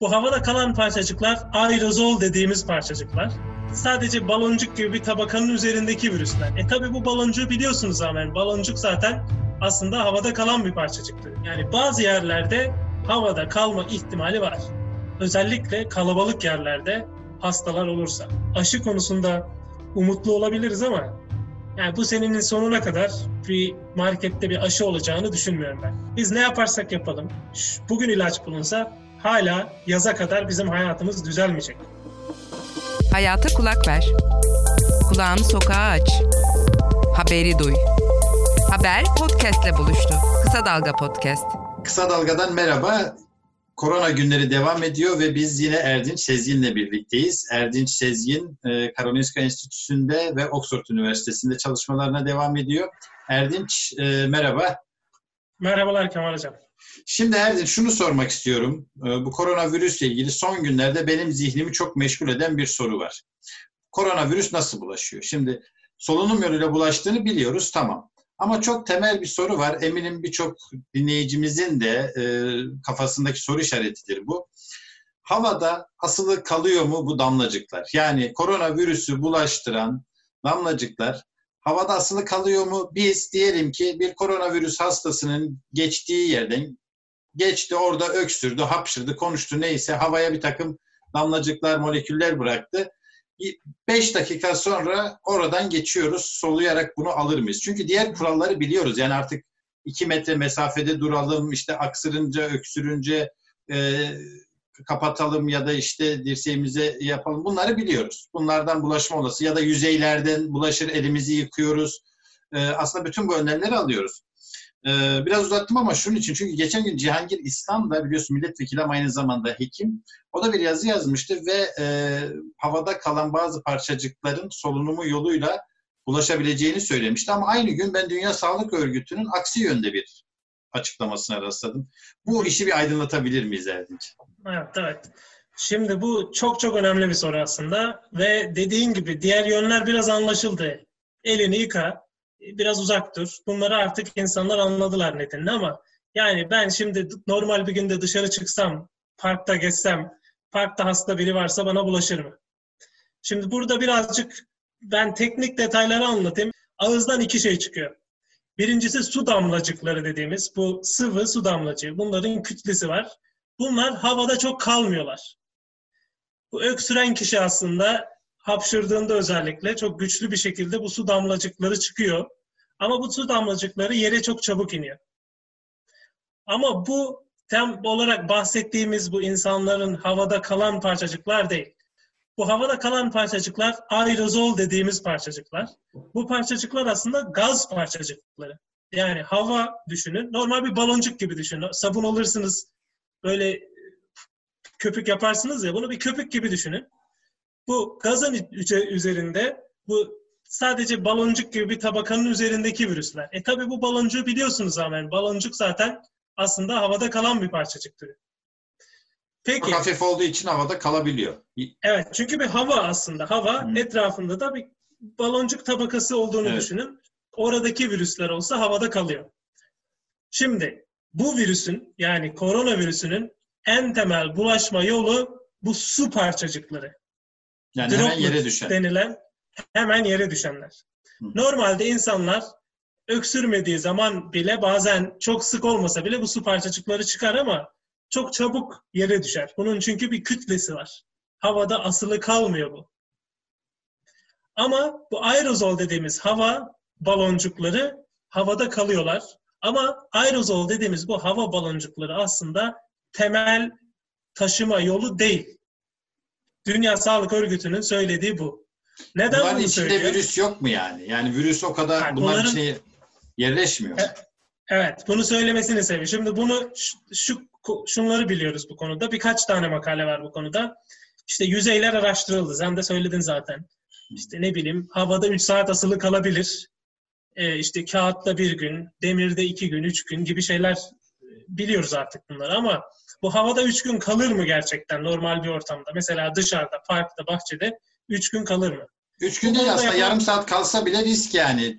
Bu havada kalan parçacıklar aerozol dediğimiz parçacıklar. Sadece baloncuk gibi bir tabakanın üzerindeki virüsler. E tabi bu baloncuğu biliyorsunuz ama yani baloncuk zaten aslında havada kalan bir parçacıktır. Yani bazı yerlerde havada kalma ihtimali var. Özellikle kalabalık yerlerde hastalar olursa. Aşı konusunda umutlu olabiliriz ama yani bu senenin sonuna kadar bir markette bir aşı olacağını düşünmüyorum ben. Biz ne yaparsak yapalım, bugün ilaç bulunsa hala yaza kadar bizim hayatımız düzelmeyecek. Hayata kulak ver. Kulağını sokağa aç. Haberi duy. Haber podcastle buluştu. Kısa Dalga Podcast. Kısa Dalga'dan merhaba. Korona günleri devam ediyor ve biz yine Erdinç Sezgin'le birlikteyiz. Erdinç Sezgin, e, Karolinska Enstitüsü'nde ve Oxford Üniversitesi'nde çalışmalarına devam ediyor. Erdinç, e, merhaba. Merhabalar Kemal Hocam. Şimdi Erdinç şunu sormak istiyorum. E, bu koronavirüsle ilgili son günlerde benim zihnimi çok meşgul eden bir soru var. Koronavirüs nasıl bulaşıyor? Şimdi solunum yoluyla bulaştığını biliyoruz, tamam. Ama çok temel bir soru var. Eminim birçok dinleyicimizin de e, kafasındaki soru işaretidir bu. Havada asılı kalıyor mu bu damlacıklar? Yani koronavirüsü bulaştıran damlacıklar havada asılı kalıyor mu? Biz diyelim ki bir koronavirüs hastasının geçtiği yerden geçti orada öksürdü, hapşırdı, konuştu neyse havaya bir takım damlacıklar, moleküller bıraktı. 5 dakika sonra oradan geçiyoruz. Soluyarak bunu alır mıyız? Çünkü diğer kuralları biliyoruz. Yani artık 2 metre mesafede duralım, işte aksırınca, öksürünce e, kapatalım ya da işte dirseğimize yapalım. Bunları biliyoruz. Bunlardan bulaşma olası ya da yüzeylerden bulaşır elimizi yıkıyoruz. E, aslında bütün bu önlemleri alıyoruz. Ee, biraz uzattım ama şunun için. Çünkü geçen gün Cihangir İslam da biliyorsun milletvekili ama aynı zamanda hekim. O da bir yazı yazmıştı ve e, havada kalan bazı parçacıkların solunumu yoluyla ulaşabileceğini söylemişti. Ama aynı gün ben Dünya Sağlık Örgütü'nün aksi yönde bir açıklamasına rastladım. Bu işi bir aydınlatabilir miyiz Erdinç? Evet, evet. Şimdi bu çok çok önemli bir soru aslında ve dediğin gibi diğer yönler biraz anlaşıldı. Elini yıka, biraz uzak dur. Bunları artık insanlar anladılar nedenini ama yani ben şimdi normal bir günde dışarı çıksam, parkta geçsem, parkta hasta biri varsa bana bulaşır mı? Şimdi burada birazcık ben teknik detayları anlatayım. Ağızdan iki şey çıkıyor. Birincisi su damlacıkları dediğimiz bu sıvı su damlacığı. Bunların kütlesi var. Bunlar havada çok kalmıyorlar. Bu öksüren kişi aslında hapşırdığında özellikle çok güçlü bir şekilde bu su damlacıkları çıkıyor. Ama bu su damlacıkları yere çok çabuk iniyor. Ama bu tem olarak bahsettiğimiz bu insanların havada kalan parçacıklar değil. Bu havada kalan parçacıklar aerozol dediğimiz parçacıklar. Bu parçacıklar aslında gaz parçacıkları. Yani hava düşünün. Normal bir baloncuk gibi düşünün. Sabun alırsınız böyle köpük yaparsınız ya bunu bir köpük gibi düşünün. Bu gazın üzerinde bu sadece baloncuk gibi bir tabakanın üzerindeki virüsler. E tabi bu baloncuğu biliyorsunuz ama yani baloncuk zaten aslında havada kalan bir parçacık türü. Peki. Çok hafif olduğu için havada kalabiliyor. Evet çünkü bir hava aslında. Hava hmm. etrafında da bir baloncuk tabakası olduğunu evet. düşünün. Oradaki virüsler olsa havada kalıyor. Şimdi bu virüsün yani koronavirüsünün en temel bulaşma yolu bu su parçacıkları. Yani Droplet hemen yere düşen. Denilen hemen yere düşenler. Normalde insanlar öksürmediği zaman bile bazen çok sık olmasa bile bu su parçacıkları çıkar ama çok çabuk yere düşer. Bunun çünkü bir kütlesi var. Havada asılı kalmıyor bu. Ama bu aerozol dediğimiz hava baloncukları havada kalıyorlar. Ama aerozol dediğimiz bu hava baloncukları aslında temel taşıma yolu değil. Dünya Sağlık Örgütü'nün söylediği bu. Neden bunların bunu içinde söylüyor? virüs yok mu yani? Yani virüs o kadar yani bunların, bunların içine yerleşmiyor. Evet, bunu söylemesini seviyorum. Şimdi bunu şu şunları biliyoruz bu konuda. Birkaç tane makale var bu konuda. İşte yüzeyler araştırıldı. Sen de söyledin zaten. İşte ne bileyim havada 3 saat asılı kalabilir. Ee, işte kağıtta bir gün, demirde iki gün, üç gün gibi şeyler biliyoruz artık bunları ama bu havada üç gün kalır mı gerçekten normal bir ortamda? Mesela dışarıda, parkta, bahçede 3 gün kalır mı? 3 gün değil aslında yapalım. yarım saat kalsa bile risk yani.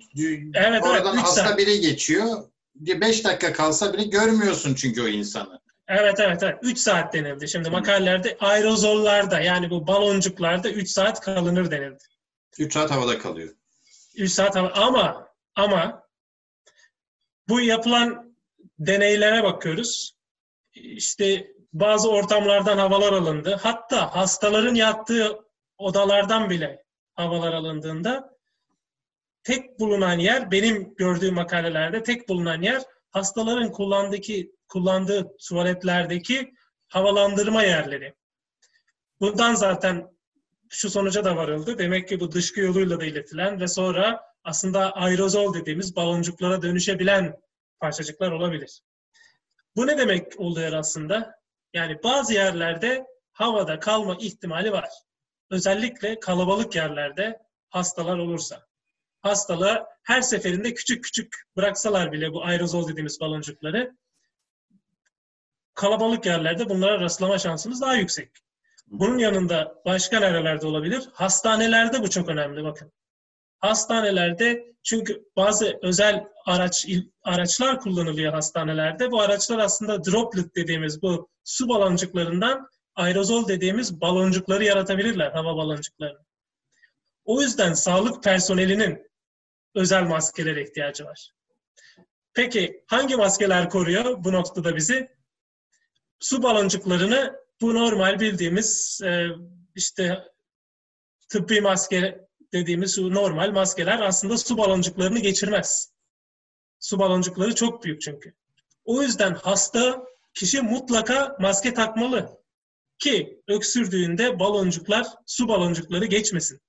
Evet, Oradan evet, hasta saat. biri geçiyor. 5 dakika kalsa bile görmüyorsun çünkü o insanı. Evet evet evet. 3 saat denildi. Şimdi makalelerde aerozollarda yani bu baloncuklarda 3 saat kalınır denildi. 3 saat havada kalıyor. 3 saat hava ama ama bu yapılan deneylere bakıyoruz. İşte bazı ortamlardan havalar alındı. Hatta hastaların yattığı odalardan bile havalar alındığında tek bulunan yer benim gördüğüm makalelerde tek bulunan yer hastaların kullandığı kullandığı tuvaletlerdeki havalandırma yerleri. Bundan zaten şu sonuca da varıldı. Demek ki bu dışkı yoluyla da iletilen ve sonra aslında aerozol dediğimiz baloncuklara dönüşebilen parçacıklar olabilir. Bu ne demek oluyor aslında? Yani bazı yerlerde havada kalma ihtimali var. Özellikle kalabalık yerlerde hastalar olursa. Hastalığı her seferinde küçük küçük bıraksalar bile bu aerozol dediğimiz baloncukları kalabalık yerlerde bunlara rastlama şansımız daha yüksek. Bunun yanında başka nerelerde olabilir? Hastanelerde bu çok önemli bakın. Hastanelerde çünkü bazı özel araç araçlar kullanılıyor hastanelerde. Bu araçlar aslında droplet dediğimiz bu su baloncuklarından aerozol dediğimiz baloncukları yaratabilirler, hava baloncukları. O yüzden sağlık personelinin özel maskelere ihtiyacı var. Peki hangi maskeler koruyor bu noktada bizi? Su baloncuklarını bu normal bildiğimiz e, işte tıbbi maske dediğimiz normal maskeler aslında su baloncuklarını geçirmez. Su baloncukları çok büyük çünkü. O yüzden hasta kişi mutlaka maske takmalı ki öksürdüğünde baloncuklar, su baloncukları geçmesin.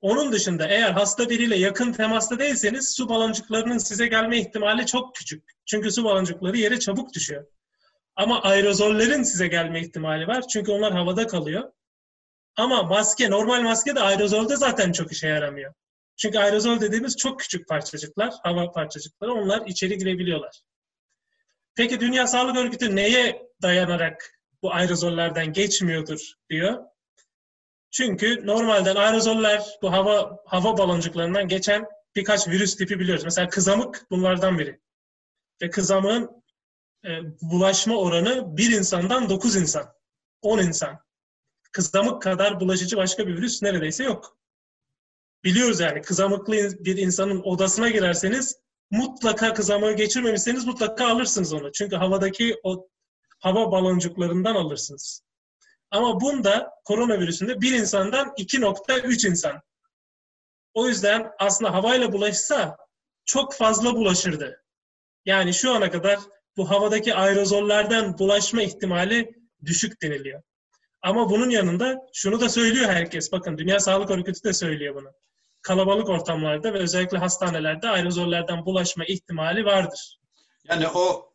Onun dışında eğer hasta biriyle yakın temasta değilseniz su baloncuklarının size gelme ihtimali çok küçük. Çünkü su baloncukları yere çabuk düşüyor. Ama aerozollerin size gelme ihtimali var. Çünkü onlar havada kalıyor. Ama maske, normal maske de aerozolde zaten çok işe yaramıyor. Çünkü aerozol dediğimiz çok küçük parçacıklar, hava parçacıkları. Onlar içeri girebiliyorlar. Peki Dünya Sağlık Örgütü neye dayanarak bu aerozollerden geçmiyordur diyor. Çünkü normalden aerozoller bu hava hava baloncuklarından geçen birkaç virüs tipi biliyoruz. Mesela kızamık bunlardan biri. Ve kızamığın e, bulaşma oranı bir insandan dokuz insan. on insan. Kızamık kadar bulaşıcı başka bir virüs neredeyse yok. Biliyoruz yani kızamıklı bir insanın odasına girerseniz mutlaka kızamığı geçirmemişseniz mutlaka alırsınız onu. Çünkü havadaki o hava baloncuklarından alırsınız. Ama bunda koronavirüsünde bir insandan 2.3 insan. O yüzden aslında havayla bulaşsa çok fazla bulaşırdı. Yani şu ana kadar bu havadaki aerozollerden bulaşma ihtimali düşük deniliyor. Ama bunun yanında şunu da söylüyor herkes. Bakın Dünya Sağlık Örgütü de söylüyor bunu. Kalabalık ortamlarda ve özellikle hastanelerde aerozollerden bulaşma ihtimali vardır. Yani o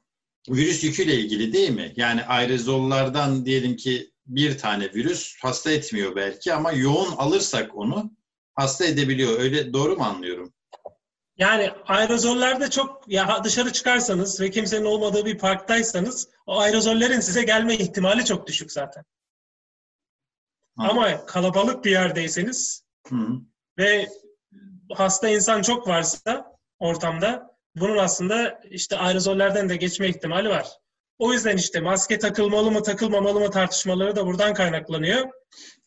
virüs yüküyle ilgili değil mi? Yani aerozollardan diyelim ki bir tane virüs hasta etmiyor belki ama yoğun alırsak onu hasta edebiliyor. Öyle doğru mu anlıyorum? Yani aerozollerde çok ya dışarı çıkarsanız ve kimsenin olmadığı bir parktaysanız o aerozollerin size gelme ihtimali çok düşük zaten. Ha. Ama kalabalık bir yerdeyseniz Hı. ve hasta insan çok varsa ortamda bunun aslında işte aerozollerden de geçme ihtimali var. O yüzden işte maske takılmalı mı takılmamalı mı tartışmaları da buradan kaynaklanıyor.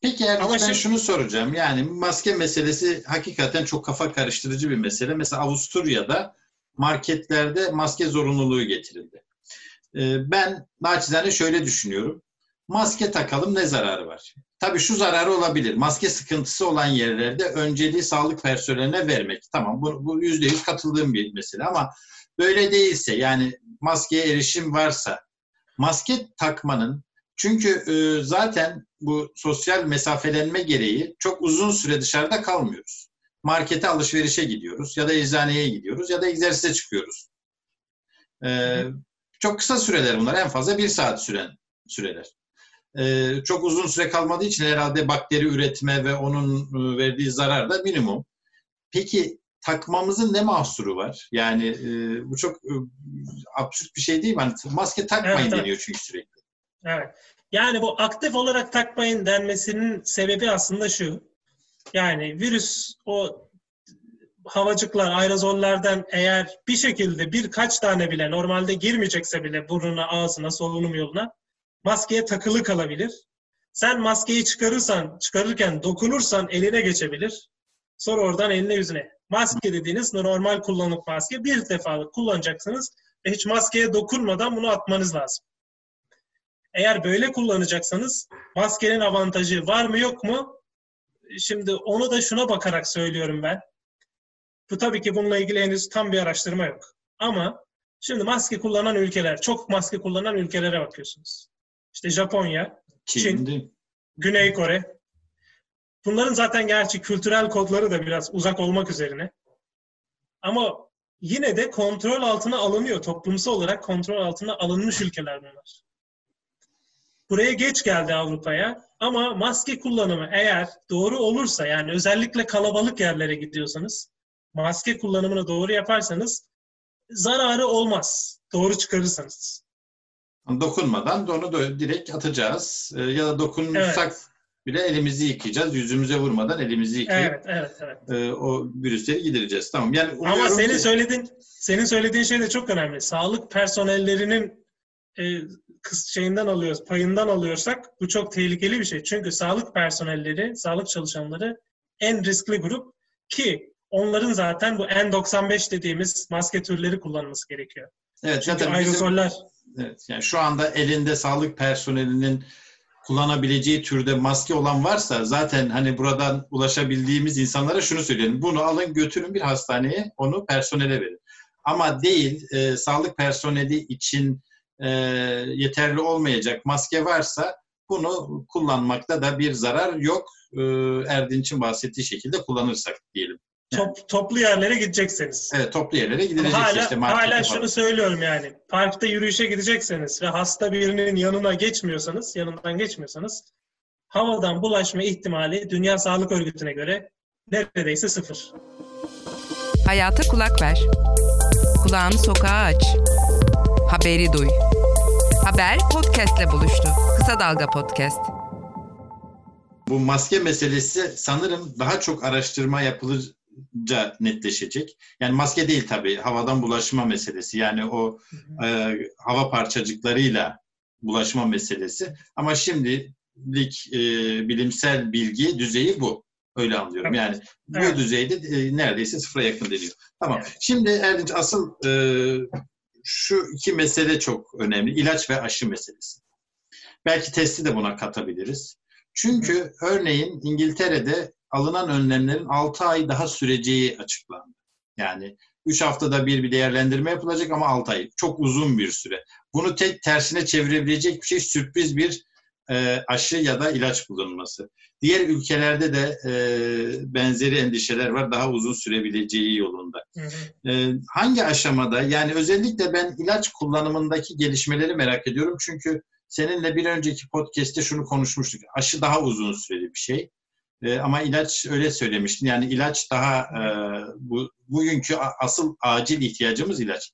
Peki Erdoğan ben şimdi... şunu soracağım. Yani maske meselesi hakikaten çok kafa karıştırıcı bir mesele. Mesela Avusturya'da marketlerde maske zorunluluğu getirildi. Ee, ben naçizane şöyle düşünüyorum. Maske takalım ne zararı var? Tabii şu zararı olabilir. Maske sıkıntısı olan yerlerde önceliği sağlık personeline vermek. Tamam bu, bu yüzde yüz katıldığım bir mesele ama böyle değilse yani maskeye erişim varsa maske takmanın çünkü e, zaten bu sosyal mesafelenme gereği çok uzun süre dışarıda kalmıyoruz. Markete alışverişe gidiyoruz ya da eczaneye gidiyoruz ya da egzersize çıkıyoruz. E, çok kısa süreler bunlar. En fazla bir saat süren süreler. E, çok uzun süre kalmadığı için herhalde bakteri üretme ve onun e, verdiği zarar da minimum. Peki takmamızın ne mahsuru var? Yani e, bu çok e, absürt bir şey değil mi? Hani maske takmayın evet, deniyor çünkü sürekli. Evet. Yani bu aktif olarak takmayın denmesinin sebebi aslında şu. Yani virüs o havacıklar, aerozollerden eğer bir şekilde birkaç tane bile normalde girmeyecekse bile burnuna, ağzına, solunum yoluna maskeye takılı kalabilir. Sen maskeyi çıkarırsan, çıkarırken dokunursan eline geçebilir. Sonra oradan eline yüzüne. Maske dediğiniz normal kullanıp maske bir defalık kullanacaksınız ve hiç maskeye dokunmadan bunu atmanız lazım. Eğer böyle kullanacaksanız maskenin avantajı var mı yok mu? Şimdi onu da şuna bakarak söylüyorum ben. Bu tabii ki bununla ilgili henüz tam bir araştırma yok. Ama şimdi maske kullanan ülkeler, çok maske kullanan ülkelere bakıyorsunuz. İşte Japonya, Çin, Çin Güney Kore. Bunların zaten gerçi kültürel kodları da biraz uzak olmak üzerine. Ama yine de kontrol altına alınıyor. Toplumsal olarak kontrol altına alınmış ülkeler bunlar. Buraya geç geldi Avrupa'ya ama maske kullanımı eğer doğru olursa yani özellikle kalabalık yerlere gidiyorsanız maske kullanımını doğru yaparsanız zararı olmaz. Doğru çıkarırsanız. Dokunmadan onu da direkt atacağız. Ee, ya da dokunursak evet. Bile elimizi yıkayacağız. Yüzümüze vurmadan elimizi yıkayıp evet, evet, evet. E, o virüsleri gidereceğiz. Tamam. Yani Ama senin ki... söylediğin senin söylediğin şey de çok önemli. Sağlık personellerinin e, kız şeyinden alıyoruz, payından alıyorsak bu çok tehlikeli bir şey. Çünkü sağlık personelleri, sağlık çalışanları en riskli grup ki onların zaten bu N95 dediğimiz maske türleri kullanması gerekiyor. Evet, Çünkü zaten aerosoller. Bizim, evet, yani şu anda elinde sağlık personelinin kullanabileceği türde maske olan varsa zaten hani buradan ulaşabildiğimiz insanlara şunu söyleyelim. Bunu alın götürün bir hastaneye onu personele verin. Ama değil e, sağlık personeli için e, yeterli olmayacak maske varsa bunu kullanmakta da bir zarar yok. E, Erdinç'in bahsettiği şekilde kullanırsak diyelim. Top, toplu yerlere gidecekseniz. Evet toplu yerlere gidilecek hala, işte. Hala şunu söylüyorum yani. Parkta yürüyüşe gidecekseniz ve hasta birinin yanına geçmiyorsanız, yanından geçmiyorsanız havadan bulaşma ihtimali Dünya Sağlık Örgütü'ne göre neredeyse sıfır. Hayata kulak ver. Kulağını sokağa aç. Haberi duy. Haber podcastle buluştu. Kısa Dalga Podcast. Bu maske meselesi sanırım daha çok araştırma yapılınca netleşecek. Yani maske değil tabii, havadan bulaşma meselesi. Yani o e, hava parçacıklarıyla bulaşma meselesi. Ama şimdilik e, bilimsel bilgi düzeyi bu. Öyle anlıyorum. Yani bu evet. düzeyde e, neredeyse sıfıra yakın deniyor. Tamam. Evet. Şimdi Erdinç asıl e, şu iki mesele çok önemli. İlaç ve aşı meselesi. Belki testi de buna katabiliriz. Çünkü örneğin İngiltere'de alınan önlemlerin 6 ay daha süreceği açıklandı. Yani 3 haftada bir bir değerlendirme yapılacak ama 6 ay. Çok uzun bir süre. Bunu tek tersine çevirebilecek bir şey sürpriz bir e, aşı ya da ilaç bulunması. Diğer ülkelerde de e, benzeri endişeler var daha uzun sürebileceği yolunda. Hı hı. E, hangi aşamada yani özellikle ben ilaç kullanımındaki gelişmeleri merak ediyorum çünkü seninle bir önceki podcast'te şunu konuşmuştuk. Aşı daha uzun süreli bir şey. E, ama ilaç öyle söylemiştin. Yani ilaç daha e, bu bugünkü asıl acil ihtiyacımız ilaç.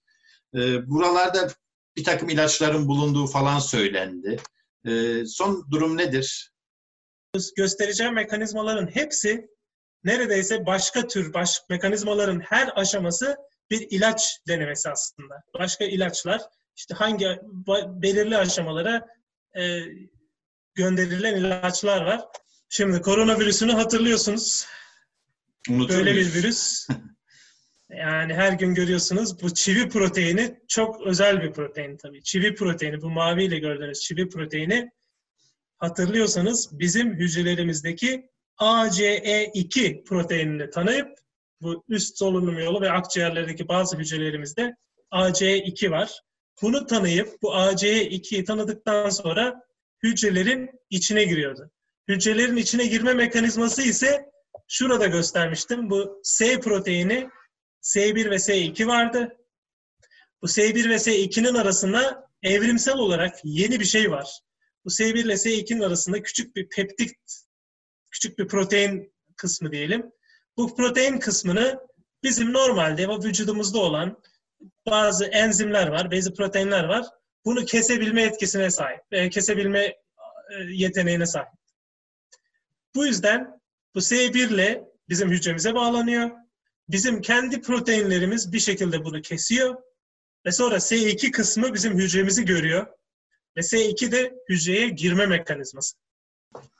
E, buralarda bir takım ilaçların bulunduğu falan söylendi. E, son durum nedir? Göstereceğim mekanizmaların hepsi neredeyse başka tür baş, mekanizmaların her aşaması bir ilaç denemesi aslında. Başka ilaçlar işte hangi belirli aşamalara e, gönderilen ilaçlar var. Şimdi koronavirüsünü hatırlıyorsunuz. Unutur Böyle bir virüs. Yani her gün görüyorsunuz bu çivi proteini çok özel bir protein tabii. Çivi proteini, bu maviyle gördüğünüz çivi proteini hatırlıyorsanız bizim hücrelerimizdeki ACE2 proteinini tanıyıp bu üst solunum yolu ve akciğerlerdeki bazı hücrelerimizde ACE2 var. Bunu tanıyıp bu ACE2'yi tanıdıktan sonra hücrelerin içine giriyordu. Hücrelerin içine girme mekanizması ise şurada göstermiştim. Bu S proteini S1 ve S2 vardı. Bu S1 ve S2'nin arasında evrimsel olarak yeni bir şey var. Bu S1 ile S2'nin arasında küçük bir peptit, küçük bir protein kısmı diyelim. Bu protein kısmını bizim normalde ve vücudumuzda olan bazı enzimler var, bazı proteinler var. Bunu kesebilme etkisine sahip, e, kesebilme e, yeteneğine sahip. Bu yüzden bu S1 ile bizim hücremize bağlanıyor bizim kendi proteinlerimiz bir şekilde bunu kesiyor ve sonra S2 kısmı bizim hücremizi görüyor ve S2 de hücreye girme mekanizması.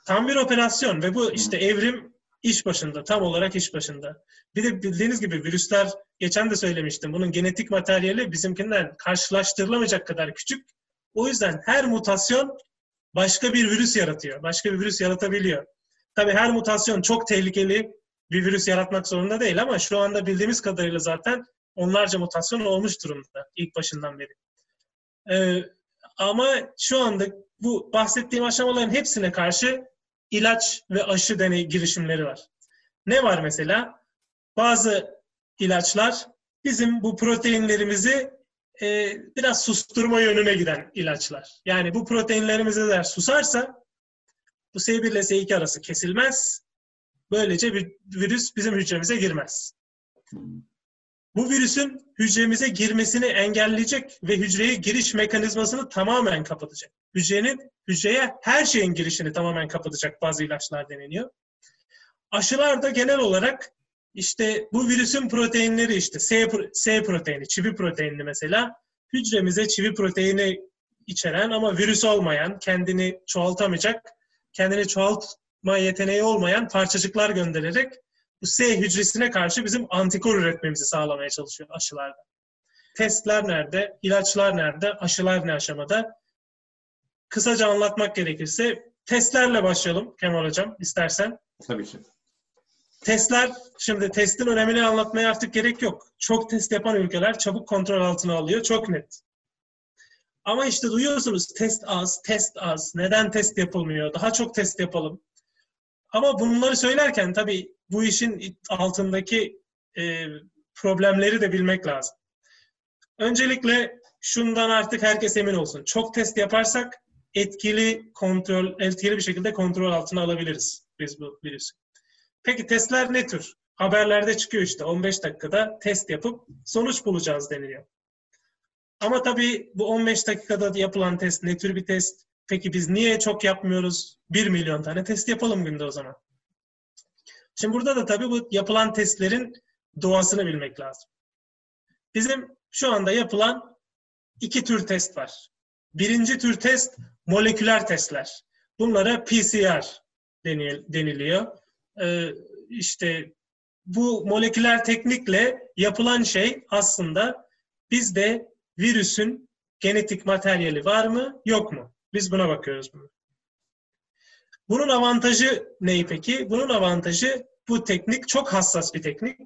Tam bir operasyon ve bu işte evrim iş başında, tam olarak iş başında. Bir de bildiğiniz gibi virüsler, geçen de söylemiştim, bunun genetik materyali bizimkinden karşılaştırılamayacak kadar küçük. O yüzden her mutasyon başka bir virüs yaratıyor, başka bir virüs yaratabiliyor. Tabii her mutasyon çok tehlikeli bir virüs yaratmak zorunda değil ama şu anda bildiğimiz kadarıyla zaten onlarca mutasyon olmuş durumda ilk başından beri. Ee, ama şu anda bu bahsettiğim aşamaların hepsine karşı ilaç ve aşı deney girişimleri var. Ne var mesela? Bazı ilaçlar bizim bu proteinlerimizi e, biraz susturma yönüne giden ilaçlar. Yani bu proteinlerimizi eğer susarsa bu S1 ile S2 arası kesilmez. Böylece bir virüs bizim hücremize girmez. Bu virüsün hücremize girmesini engelleyecek ve hücreye giriş mekanizmasını tamamen kapatacak. Hücrenin hücreye her şeyin girişini tamamen kapatacak bazı ilaçlar deneniyor. Aşılar da genel olarak işte bu virüsün proteinleri işte S, S proteini, çivi proteinli mesela hücremize çivi proteini içeren ama virüs olmayan, kendini çoğaltamayacak, kendini çoğaltma yeteneği olmayan parçacıklar göndererek bu S hücresine karşı bizim antikor üretmemizi sağlamaya çalışıyor aşılarda. Testler nerede? ilaçlar nerede? Aşılar ne aşamada? Kısaca anlatmak gerekirse testlerle başlayalım Kemal Hocam istersen. Tabii ki. Testler, şimdi testin önemini anlatmaya artık gerek yok. Çok test yapan ülkeler çabuk kontrol altına alıyor. Çok net. Ama işte duyuyorsunuz test az, test az. Neden test yapılmıyor? Daha çok test yapalım. Ama bunları söylerken tabii bu işin altındaki e, problemleri de bilmek lazım. Öncelikle şundan artık herkes emin olsun. Çok test yaparsak etkili kontrol, etkili bir şekilde kontrol altına alabiliriz biz bu virüsü. Peki testler ne tür? Haberlerde çıkıyor işte 15 dakikada test yapıp sonuç bulacağız deniliyor. Ama tabii bu 15 dakikada yapılan test ne tür bir test? Peki biz niye çok yapmıyoruz? 1 milyon tane test yapalım günde o zaman. Şimdi burada da tabii bu yapılan testlerin doğasını bilmek lazım. Bizim şu anda yapılan iki tür test var. Birinci tür test moleküler testler. Bunlara PCR deniliyor. Ee, işte bu moleküler teknikle yapılan şey aslında bizde virüsün genetik materyali var mı yok mu? Biz buna bakıyoruz. Bunu. Bunun avantajı ne peki? Bunun avantajı bu teknik çok hassas bir teknik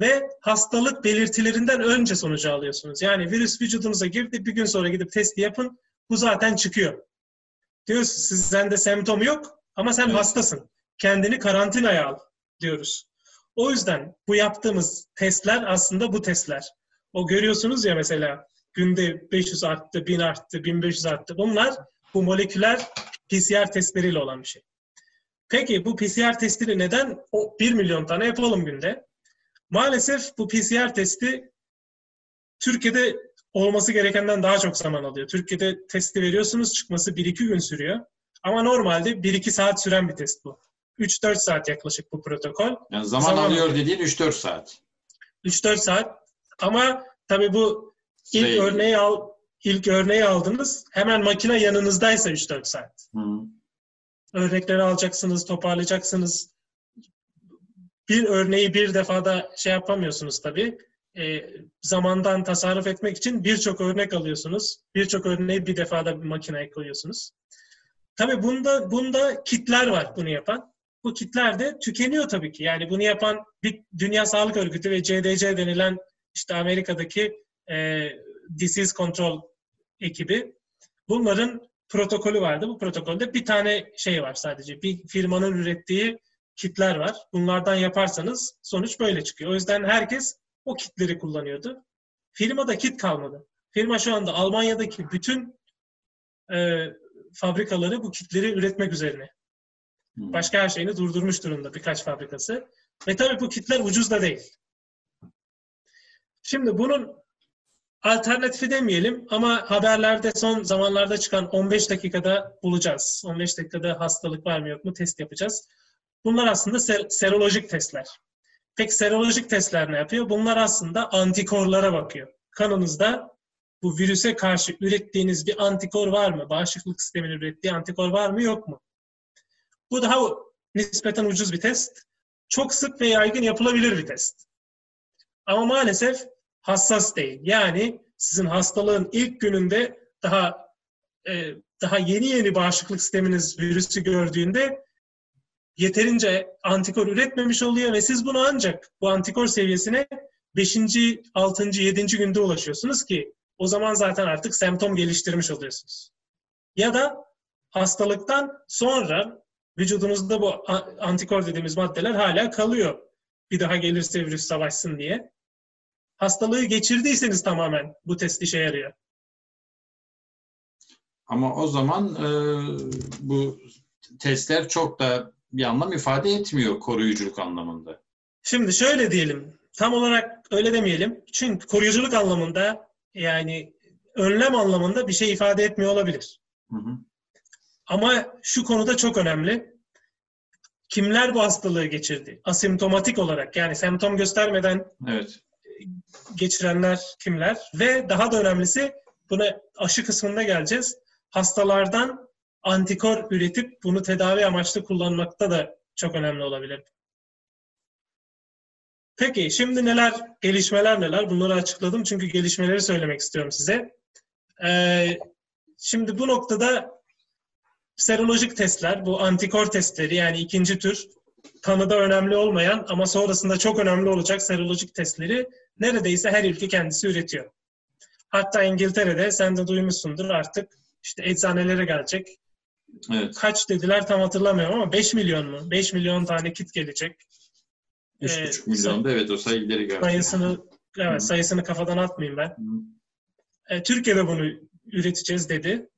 ve hastalık belirtilerinden önce sonucu alıyorsunuz. Yani virüs vücudunuza girdi, bir gün sonra gidip testi yapın, bu zaten çıkıyor. Diyorsun sizden de semptom yok ama sen evet. hastasın. Kendini karantinaya al diyoruz. O yüzden bu yaptığımız testler aslında bu testler. O görüyorsunuz ya mesela günde 500 arttı, 1000 arttı, 1500 arttı. Bunlar bu moleküler PCR testleriyle olan bir şey. Peki bu PCR testini neden o 1 milyon tane yapalım günde? Maalesef bu PCR testi Türkiye'de olması gerekenden daha çok zaman alıyor. Türkiye'de testi veriyorsunuz çıkması 1-2 gün sürüyor. Ama normalde 1-2 saat süren bir test bu. 3-4 saat yaklaşık bu protokol. Yani zaman, zaman alıyor dediğin 3-4 saat. 3-4 saat. Ama tabii bu ilk şey... örneği al ilk örneği aldınız. Hemen makine yanınızdaysa 3-4 saat. Hı. Örnekleri alacaksınız, toparlayacaksınız. Bir örneği bir defada şey yapamıyorsunuz tabii. E, zamandan tasarruf etmek için birçok örnek alıyorsunuz. Birçok örneği bir defada bir makineye koyuyorsunuz. Tabii bunda bunda kitler var bunu yapan. Bu kitler de tükeniyor tabii ki. Yani bunu yapan bir Dünya Sağlık Örgütü ve CDC denilen işte Amerika'daki e, disease control ekibi bunların protokolü vardı. Bu protokolde bir tane şey var sadece. Bir firmanın ürettiği kitler var. Bunlardan yaparsanız sonuç böyle çıkıyor. O yüzden herkes o kitleri kullanıyordu. Firmada kit kalmadı. Firma şu anda Almanya'daki bütün e, fabrikaları bu kitleri üretmek üzerine. Hmm. Başka her şeyini durdurmuş durumda birkaç fabrikası. Ve tabii bu kitler ucuz da değil. Şimdi bunun alternatifi demeyelim ama haberlerde son zamanlarda çıkan 15 dakikada bulacağız. 15 dakikada hastalık var mı yok mu test yapacağız. Bunlar aslında ser- serolojik testler. Peki serolojik testler ne yapıyor? Bunlar aslında antikorlara bakıyor. Kanınızda bu virüse karşı ürettiğiniz bir antikor var mı? Bağışıklık sisteminin ürettiği antikor var mı yok mu? Bu daha nispeten ucuz bir test. Çok sık ve yaygın yapılabilir bir test. Ama maalesef hassas değil. Yani sizin hastalığın ilk gününde daha e, daha yeni yeni bağışıklık sisteminiz virüsü gördüğünde yeterince antikor üretmemiş oluyor ve siz bunu ancak bu antikor seviyesine 5. 6. 7. günde ulaşıyorsunuz ki o zaman zaten artık semptom geliştirmiş oluyorsunuz. Ya da hastalıktan sonra vücudunuzda bu antikor dediğimiz maddeler hala kalıyor. Bir daha gelirse virüs savaşsın diye. Hastalığı geçirdiyseniz tamamen bu test işe yarıyor. Ama o zaman e, bu testler çok da bir anlam ifade etmiyor koruyuculuk anlamında. Şimdi şöyle diyelim, tam olarak öyle demeyelim. Çünkü koruyuculuk anlamında yani önlem anlamında bir şey ifade etmiyor olabilir. Hı hı. Ama şu konuda çok önemli. Kimler bu hastalığı geçirdi? Asimptomatik olarak yani semptom göstermeden evet. Geçirenler kimler? Ve daha da önemlisi buna aşı kısmında geleceğiz. Hastalardan antikor üretip bunu tedavi amaçlı kullanmakta da çok önemli olabilir. Peki şimdi neler, gelişmeler neler? Bunları açıkladım çünkü gelişmeleri söylemek istiyorum size. Ee, şimdi bu noktada serolojik testler, bu antikor testleri yani ikinci tür tanıda önemli olmayan ama sonrasında çok önemli olacak serolojik testleri neredeyse her ülke kendisi üretiyor. Hatta İngiltere'de sen de duymuşsundur artık işte eczanelere gelecek. Evet. Kaç dediler tam hatırlamıyorum ama 5 milyon mu? 5 milyon tane kit gelecek. 3,5 ee, milyon da evet o sayı ileri geldi. Sayısını, evet, Hı. sayısını kafadan atmayayım ben. E, Türkiye'de bunu üreteceğiz dedi.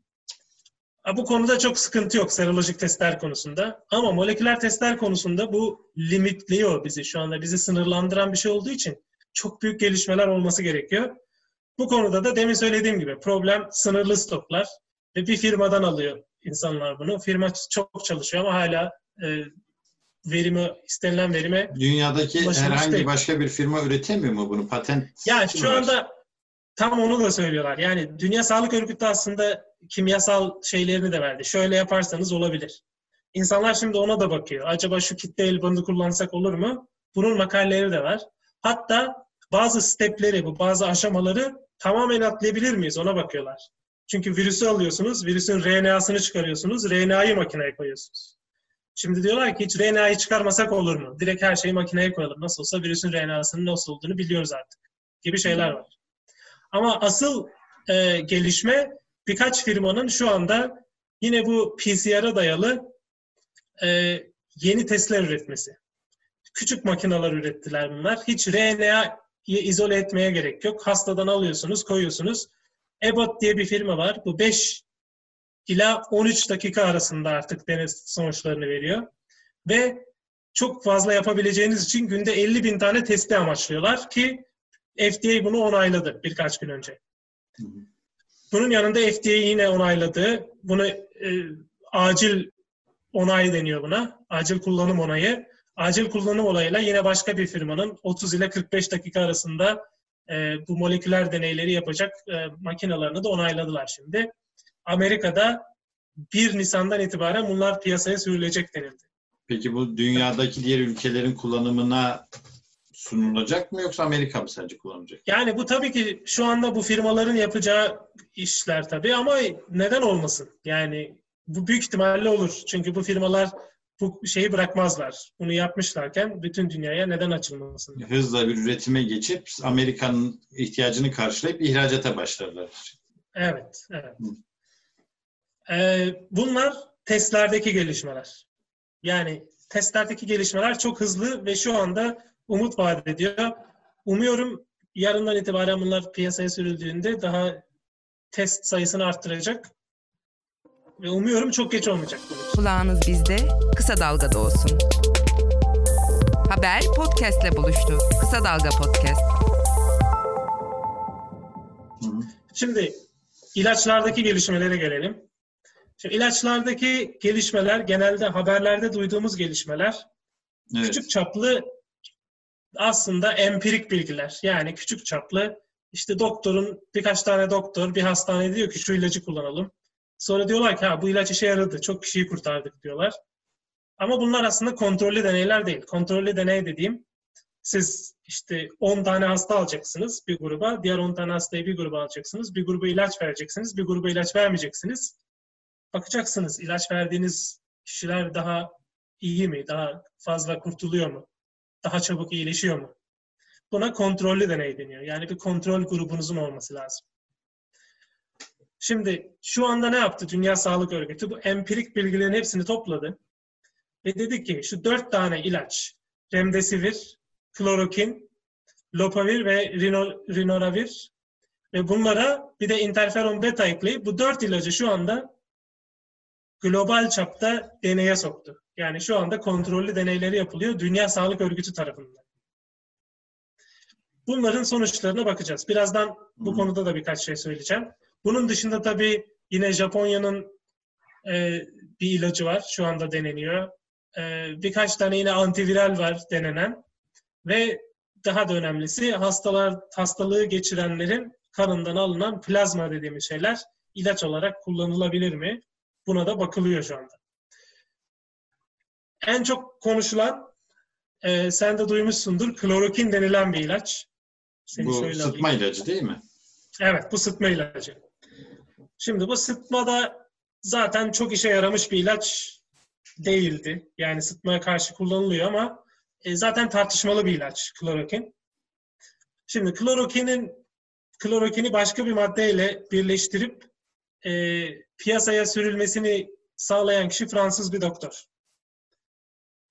Bu konuda çok sıkıntı yok serolojik testler konusunda. Ama moleküler testler konusunda bu limitliyor bizi şu anda. Bizi sınırlandıran bir şey olduğu için çok büyük gelişmeler olması gerekiyor. Bu konuda da demin söylediğim gibi problem sınırlı stoklar ve bir firmadan alıyor insanlar bunu. Firma çok çalışıyor ama hala e, verimi istenilen verime Dünyadaki herhangi değil. başka bir firma üretemiyor mu bunu? Patent Yani şu var? anda tam onu da söylüyorlar. Yani Dünya Sağlık Örgütü aslında kimyasal şeylerini de verdi. Şöyle yaparsanız olabilir. İnsanlar şimdi ona da bakıyor. Acaba şu kitle el bandı kullansak olur mu? Bunun makaleleri de var. Hatta bazı stepleri, bu bazı aşamaları tamamen atlayabilir miyiz? Ona bakıyorlar. Çünkü virüsü alıyorsunuz, virüsün RNA'sını çıkarıyorsunuz, RNA'yı makineye koyuyorsunuz. Şimdi diyorlar ki hiç RNA'yı çıkarmasak olur mu? Direkt her şeyi makineye koyalım. Nasıl olsa virüsün RNA'sının nasıl olduğunu biliyoruz artık. Gibi şeyler var. Ama asıl e, gelişme birkaç firmanın şu anda yine bu PCR'a dayalı e, yeni testler üretmesi. Küçük makineler ürettiler bunlar. Hiç RNA'yı izole etmeye gerek yok. Hastadan alıyorsunuz, koyuyorsunuz. Abbott diye bir firma var. Bu 5 ila 13 dakika arasında artık deniz sonuçlarını veriyor. Ve çok fazla yapabileceğiniz için günde 50 bin tane testi amaçlıyorlar ki FDA bunu onayladı birkaç gün önce. Bunun yanında FDA yine onayladı. Bunu e, acil onay deniyor buna. Acil kullanım onayı. Acil kullanım olayıyla yine başka bir firmanın 30 ile 45 dakika arasında e, bu moleküler deneyleri yapacak e, makinalarını da onayladılar şimdi. Amerika'da 1 Nisan'dan itibaren bunlar piyasaya sürülecek denildi. Peki bu dünyadaki diğer ülkelerin kullanımına sunulacak mı yoksa Amerika mı sence kullanacak? Yani bu tabii ki şu anda bu firmaların yapacağı işler tabii ama neden olmasın? Yani bu büyük ihtimalle olur. Çünkü bu firmalar bu şeyi bırakmazlar. Bunu yapmışlarken bütün dünyaya neden açılmasın? Hızla bir üretime geçip Amerika'nın ihtiyacını karşılayıp ihracata başlarlar. Evet, evet. Ee, bunlar testlerdeki gelişmeler. Yani testlerdeki gelişmeler çok hızlı ve şu anda umut vaat ediyor. Umuyorum yarından itibaren bunlar piyasaya sürüldüğünde daha test sayısını arttıracak. Ve umuyorum çok geç olmayacak. Kulağınız bizde, kısa dalgada olsun. Haber podcastle buluştu. Kısa Dalga Podcast. Şimdi ilaçlardaki gelişmelere gelelim. Şimdi ilaçlardaki gelişmeler genelde haberlerde duyduğumuz gelişmeler evet. küçük çaplı aslında empirik bilgiler. Yani küçük çaplı işte doktorun birkaç tane doktor bir hastane diyor ki şu ilacı kullanalım. Sonra diyorlar ki ha bu ilaç işe yaradı. Çok kişiyi kurtardık diyorlar. Ama bunlar aslında kontrollü deneyler değil. Kontrollü deney dediğim siz işte 10 tane hasta alacaksınız bir gruba, diğer 10 tane hastayı bir gruba alacaksınız. Bir gruba ilaç vereceksiniz, bir gruba ilaç vermeyeceksiniz. Bakacaksınız ilaç verdiğiniz kişiler daha iyi mi, daha fazla kurtuluyor mu, daha çabuk iyileşiyor mu? Buna kontrollü deney deniyor. Yani bir kontrol grubunuzun olması lazım. Şimdi şu anda ne yaptı Dünya Sağlık Örgütü? Bu empirik bilgilerin hepsini topladı. Ve dedi ki şu dört tane ilaç, remdesivir, klorokin, lopavir ve rinoravir ve bunlara bir de interferon beta ekleyip bu dört ilacı şu anda global çapta deneye soktu. Yani şu anda kontrollü deneyleri yapılıyor Dünya Sağlık Örgütü tarafından. Bunların sonuçlarına bakacağız. Birazdan bu konuda da birkaç şey söyleyeceğim. Bunun dışında tabii yine Japonya'nın e, bir ilacı var. Şu anda deneniyor. E, birkaç tane yine antiviral var denenen. Ve daha da önemlisi hastalar hastalığı geçirenlerin kanından alınan plazma dediğimiz şeyler ilaç olarak kullanılabilir mi? Buna da bakılıyor şu anda. En çok konuşulan, e, sen de duymuşsundur, klorokin denilen bir ilaç. Seni bu sıtma alayım. ilacı değil mi? Evet, bu sıtma ilacı. Şimdi bu sıtmada zaten çok işe yaramış bir ilaç değildi. Yani sıtmaya karşı kullanılıyor ama e, zaten tartışmalı bir ilaç klorokin. Şimdi klorokinin klorokini başka bir maddeyle birleştirip e, piyasaya sürülmesini sağlayan kişi Fransız bir doktor.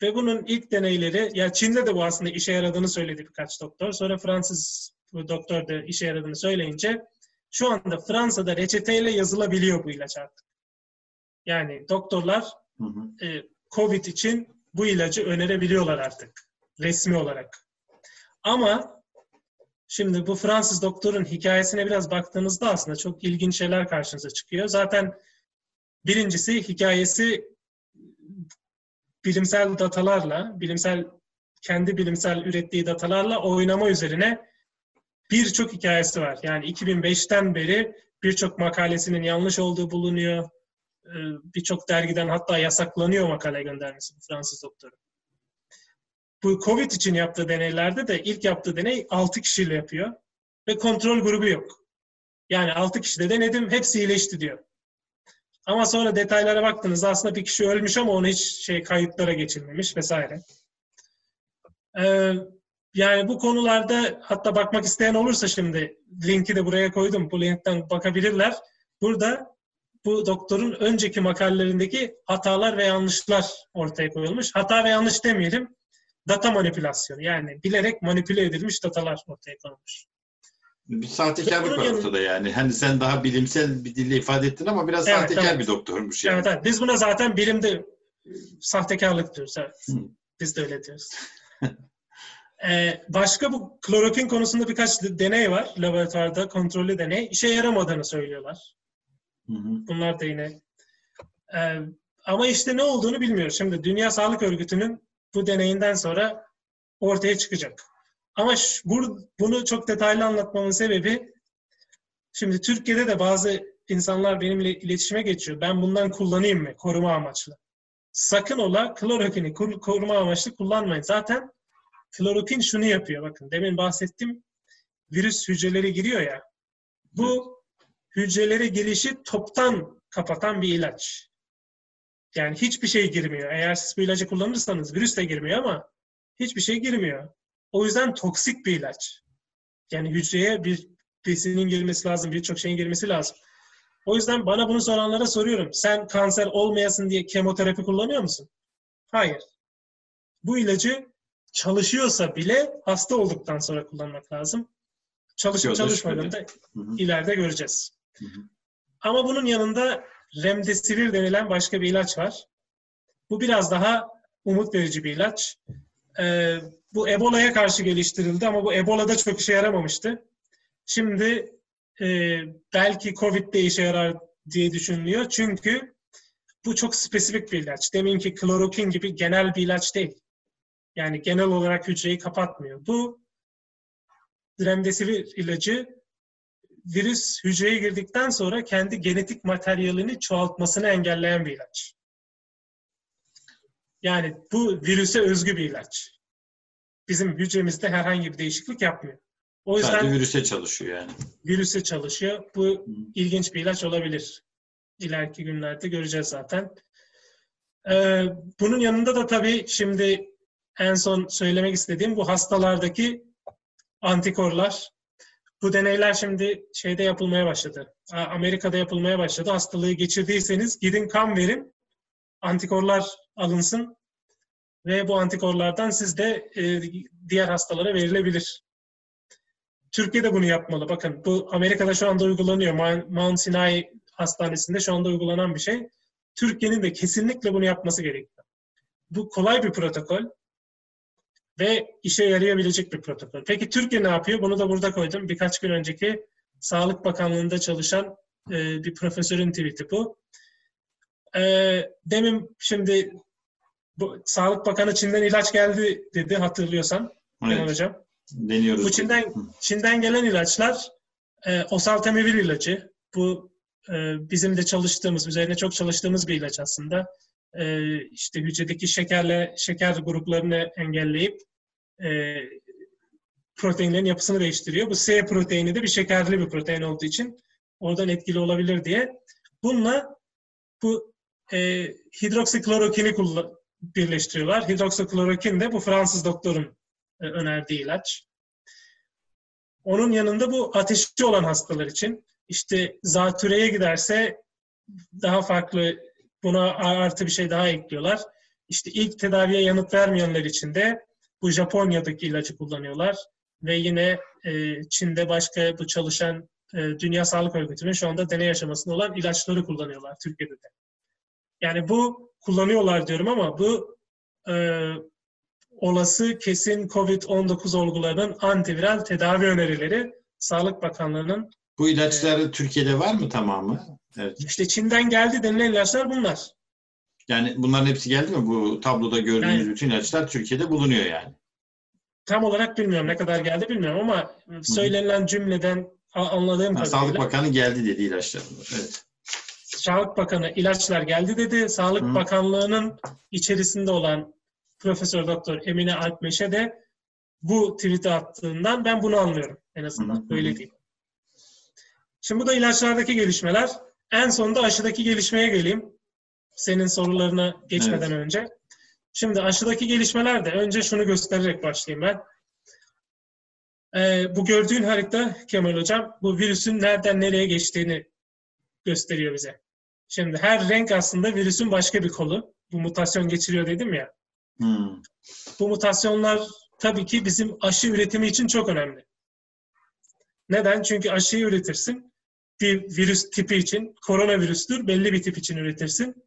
Ve bunun ilk deneyleri, ya Çin'de de bu aslında işe yaradığını söyledi birkaç doktor. Sonra Fransız doktor da işe yaradığını söyleyince şu anda Fransa'da reçeteyle yazılabiliyor bu ilaç artık. Yani doktorlar hı hı. E, COVID için bu ilacı önerebiliyorlar artık resmi olarak. Ama şimdi bu Fransız doktorun hikayesine biraz baktığınızda aslında çok ilginç şeyler karşınıza çıkıyor. Zaten birincisi hikayesi bilimsel datalarla, bilimsel kendi bilimsel ürettiği datalarla oynama üzerine birçok hikayesi var. Yani 2005'ten beri birçok makalesinin yanlış olduğu bulunuyor. Ee, birçok dergiden hatta yasaklanıyor makale göndermesi Fransız doktoru. Bu Covid için yaptığı deneylerde de ilk yaptığı deney 6 kişiyle yapıyor. Ve kontrol grubu yok. Yani 6 kişide denedim, hepsi iyileşti diyor. Ama sonra detaylara baktığınızda aslında bir kişi ölmüş ama onu hiç şey kayıtlara geçilmemiş vesaire. Ee, yani bu konularda hatta bakmak isteyen olursa şimdi linki de buraya koydum. Bu linkten bakabilirler. Burada bu doktorun önceki makalelerindeki hatalar ve yanlışlar ortaya koyulmuş. Hata ve yanlış demeyelim. Data manipülasyonu yani bilerek manipüle edilmiş datalar ortaya konulmuş. Bir sahtekarlık var ortada yani. Hani sen daha bilimsel bir dille ifade ettin ama biraz evet, sahtekar evet. bir doktormuş yani. Evet, evet. Biz buna zaten bilimde sahtekarlık diyoruz. Evet. Hmm. Biz de öyle diyoruz. ee, başka bu klorokin konusunda birkaç deney var. Laboratuvarda kontrollü deney. İşe yaramadığını söylüyorlar. Hı hı. Bunlar da yine. Ee, ama işte ne olduğunu bilmiyoruz. Şimdi Dünya Sağlık Örgütü'nün bu deneyinden sonra ortaya çıkacak. Ama şu, bunu çok detaylı anlatmamın sebebi şimdi Türkiye'de de bazı insanlar benimle iletişime geçiyor. Ben bundan kullanayım mı koruma amaçlı? Sakın ola klorokini koruma amaçlı kullanmayın. Zaten klorokin şunu yapıyor bakın. Demin bahsettim virüs hücreleri giriyor ya. Bu hücrelere girişi toptan kapatan bir ilaç. Yani hiçbir şey girmiyor. Eğer siz bu ilacı kullanırsanız virüs de girmiyor ama hiçbir şey girmiyor. O yüzden toksik bir ilaç. Yani hücreye bir besinin girmesi lazım, birçok şeyin girmesi lazım. O yüzden bana bunu soranlara soruyorum. Sen kanser olmayasın diye kemoterapi kullanıyor musun? Hayır. Bu ilacı çalışıyorsa bile hasta olduktan sonra kullanmak lazım. Çalışıp çalışmadığını da ileride göreceğiz. Hı hı. Ama bunun yanında remdesivir denilen başka bir ilaç var. Bu biraz daha umut verici bir ilaç. Ee, bu Ebola'ya karşı geliştirildi ama bu Ebola'da çok işe yaramamıştı. Şimdi e, belki Covid'de işe yarar diye düşünülüyor. Çünkü bu çok spesifik bir ilaç. Deminki klorokin gibi genel bir ilaç değil. Yani genel olarak hücreyi kapatmıyor. Bu remdesivir ilacı virüs hücreye girdikten sonra kendi genetik materyalini çoğaltmasını engelleyen bir ilaç. Yani bu virüse özgü bir ilaç. Bizim hücremizde herhangi bir değişiklik yapmıyor. O yüzden Sadece virüse çalışıyor yani. Virüse çalışıyor. Bu ilginç bir ilaç olabilir. İleriki günlerde göreceğiz zaten. Ee, bunun yanında da tabii şimdi en son söylemek istediğim bu hastalardaki antikorlar. Bu deneyler şimdi şeyde yapılmaya başladı. Amerika'da yapılmaya başladı. Hastalığı geçirdiyseniz gidin kan verin. Antikorlar alınsın ve bu antikorlardan siz de e, diğer hastalara verilebilir. Türkiye'de bunu yapmalı. Bakın bu Amerika'da şu anda uygulanıyor. Mount Sinai Hastanesi'nde şu anda uygulanan bir şey. Türkiye'nin de kesinlikle bunu yapması gerekiyor. Bu kolay bir protokol ve işe yarayabilecek bir protokol. Peki Türkiye ne yapıyor? Bunu da burada koydum. Birkaç gün önceki Sağlık Bakanlığı'nda çalışan e, bir profesörün tweet'i bu. E, demin şimdi bu, Sağlık Bakanı Çin'den ilaç geldi dedi hatırlıyorsan. Evet. Hocam. Deniyoruz. Bu Çin'den, Çin'den gelen ilaçlar e, oseltamivir ilacı. Bu e, bizim de çalıştığımız, üzerine çok çalıştığımız bir ilaç aslında. E, işte hücredeki şekerle şeker gruplarını engelleyip e, proteinlerin yapısını değiştiriyor. Bu S proteini de bir şekerli bir protein olduğu için oradan etkili olabilir diye. Bununla bu e, hidroksiklorokini birleştiriyorlar. Hidroksiklorokin de bu Fransız doktorun e, önerdiği ilaç. Onun yanında bu ateşli olan hastalar için işte zatürreye giderse daha farklı buna artı bir şey daha ekliyorlar. İşte ilk tedaviye yanıt vermeyenler için de bu Japonya'daki ilacı kullanıyorlar. Ve yine e, Çin'de başka bu çalışan e, Dünya Sağlık Örgütü'nün şu anda deney aşamasında olan ilaçları kullanıyorlar Türkiye'de de. Yani bu kullanıyorlar diyorum ama bu e, olası kesin COVID-19 olgularının antiviral tedavi önerileri Sağlık Bakanlığı'nın bu ilaçlar e, Türkiye'de var mı tamamı? Evet. İşte Çin'den geldi denilen ilaçlar bunlar. Yani bunların hepsi geldi mi? Bu tabloda gördüğünüz yani, bütün ilaçlar Türkiye'de bulunuyor yani. Tam olarak bilmiyorum ne kadar geldi bilmiyorum ama söylenilen cümleden anladığım kadarıyla. Sağlık Bakanı geldi dedi ilaçlar. Evet. Sağlık Bakanı ilaçlar geldi dedi. Sağlık Hı. Bakanlığı'nın içerisinde olan Profesör Doktor Emine Alpmeşe de bu tweet'i attığından ben bunu anlıyorum en azından. Hı. Böyle diyeyim. Şimdi bu da ilaçlardaki gelişmeler. En sonunda aşıdaki gelişmeye geleyim. Senin sorularına geçmeden evet. önce. Şimdi aşıdaki gelişmeler de önce şunu göstererek başlayayım ben. Ee, bu gördüğün harita Kemal Hocam bu virüsün nereden nereye geçtiğini gösteriyor bize. Şimdi her renk aslında virüsün başka bir kolu. Bu mutasyon geçiriyor dedim ya. Hmm. Bu mutasyonlar tabii ki bizim aşı üretimi için çok önemli. Neden? Çünkü aşıyı üretirsin. Bir virüs tipi için, koronavirüstür, belli bir tip için üretirsin.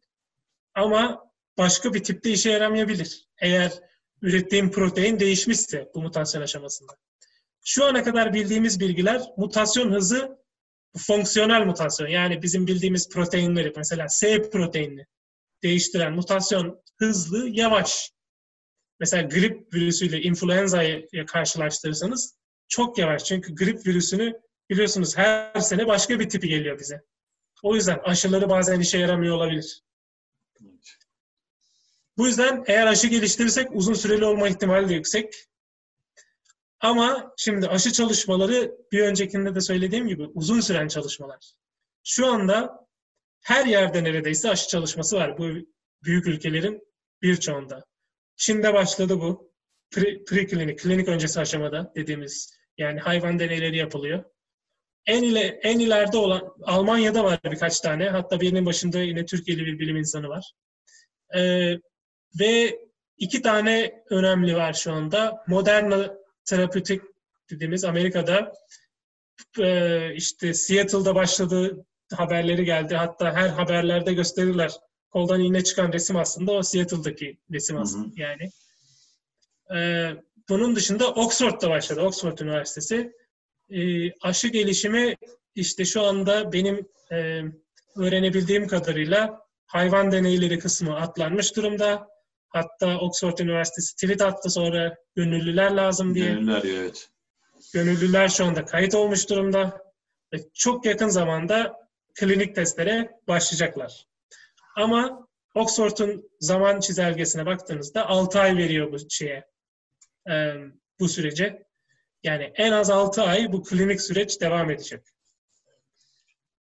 Ama başka bir tipte işe yaramayabilir. Eğer ürettiğin protein değişmişse bu mutasyon aşamasında. Şu ana kadar bildiğimiz bilgiler mutasyon hızı fonksiyonel mutasyon yani bizim bildiğimiz proteinleri mesela S proteinini değiştiren mutasyon hızlı, yavaş. Mesela grip virüsüyle influenza'yı karşılaştırırsanız çok yavaş. Çünkü grip virüsünü biliyorsunuz her sene başka bir tipi geliyor bize. O yüzden aşıları bazen işe yaramıyor olabilir. Bu yüzden eğer aşı geliştirirsek uzun süreli olma ihtimali de yüksek. Ama şimdi aşı çalışmaları bir öncekinde de söylediğim gibi uzun süren çalışmalar. Şu anda her yerde neredeyse aşı çalışması var bu büyük ülkelerin birçoğunda. Çin'de başladı bu. Preklinik, klinik öncesi aşamada dediğimiz yani hayvan deneyleri yapılıyor. En, ile, en ileride olan Almanya'da var birkaç tane. Hatta birinin başında yine Türkiye'li bir bilim insanı var. Ee, ve iki tane önemli var şu anda. Moderna Therapeutic dediğimiz Amerika'da e, işte Seattle'da başladığı haberleri geldi. Hatta her haberlerde gösterirler. Koldan iğne çıkan resim aslında o Seattle'daki resim aslında hı hı. yani. Ee, bunun dışında Oxford'da başladı. Oxford Üniversitesi. Ee, aşı gelişimi işte şu anda benim e, öğrenebildiğim kadarıyla hayvan deneyleri kısmı atlanmış durumda. Hatta Oxford Üniversitesi tweet attı sonra gönüllüler lazım diye. Gönüllüler evet. Gönüllüler şu anda kayıt olmuş durumda. Ve çok yakın zamanda klinik testlere başlayacaklar. Ama Oxford'un zaman çizelgesine baktığınızda 6 ay veriyor bu şeye, e, bu sürece. Yani en az 6 ay bu klinik süreç devam edecek.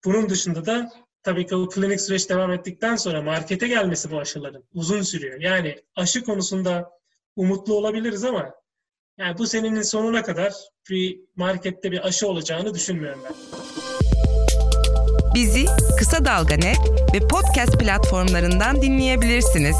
Bunun dışında da tabii ki o klinik süreç devam ettikten sonra markete gelmesi bu aşıların uzun sürüyor. Yani aşı konusunda umutlu olabiliriz ama yani bu senenin sonuna kadar bir markette bir aşı olacağını düşünmüyorum ben. Bizi Kısa Dalga Net ve podcast platformlarından dinleyebilirsiniz.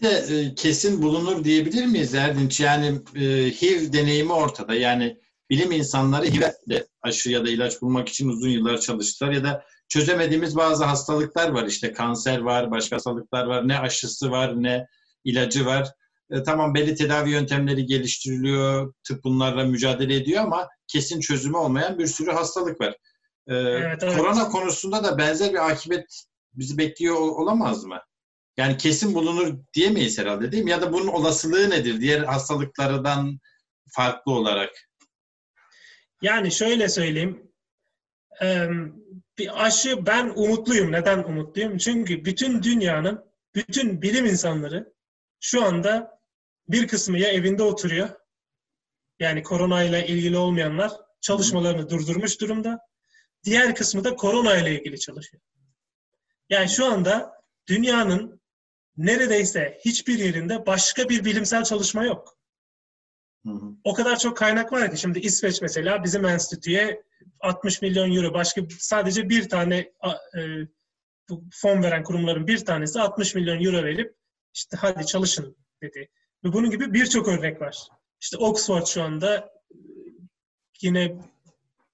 Bir de e, kesin bulunur diyebilir miyiz Erdinç? Yani e, HIV deneyimi ortada. Yani bilim insanları HIV'le aşı ya da ilaç bulmak için uzun yıllar çalıştılar ya da çözemediğimiz bazı hastalıklar var. İşte kanser var, başka hastalıklar var. Ne aşısı var, ne ilacı var. E, tamam belli tedavi yöntemleri geliştiriliyor, tıp bunlarla mücadele ediyor ama kesin çözümü olmayan bir sürü hastalık var. E, Evet, evet. Korona konusunda da benzer bir akıbet bizi bekliyor ol- olamaz mı? Yani kesin bulunur diyemeyiz herhalde değil mi? Ya da bunun olasılığı nedir diğer hastalıklardan farklı olarak? Yani şöyle söyleyeyim. Bir aşı ben umutluyum. Neden umutluyum? Çünkü bütün dünyanın, bütün bilim insanları şu anda bir kısmı ya evinde oturuyor. Yani koronayla ilgili olmayanlar çalışmalarını durdurmuş durumda. Diğer kısmı da korona ile ilgili çalışıyor. Yani şu anda dünyanın neredeyse hiçbir yerinde başka bir bilimsel çalışma yok. Hı hı. o kadar çok kaynak var ki şimdi İsveç mesela bizim enstitüye 60 milyon euro başka sadece bir tane e, fon veren kurumların bir tanesi 60 milyon euro verip işte hadi çalışın dedi. Ve bunun gibi birçok örnek var. İşte Oxford şu anda e, yine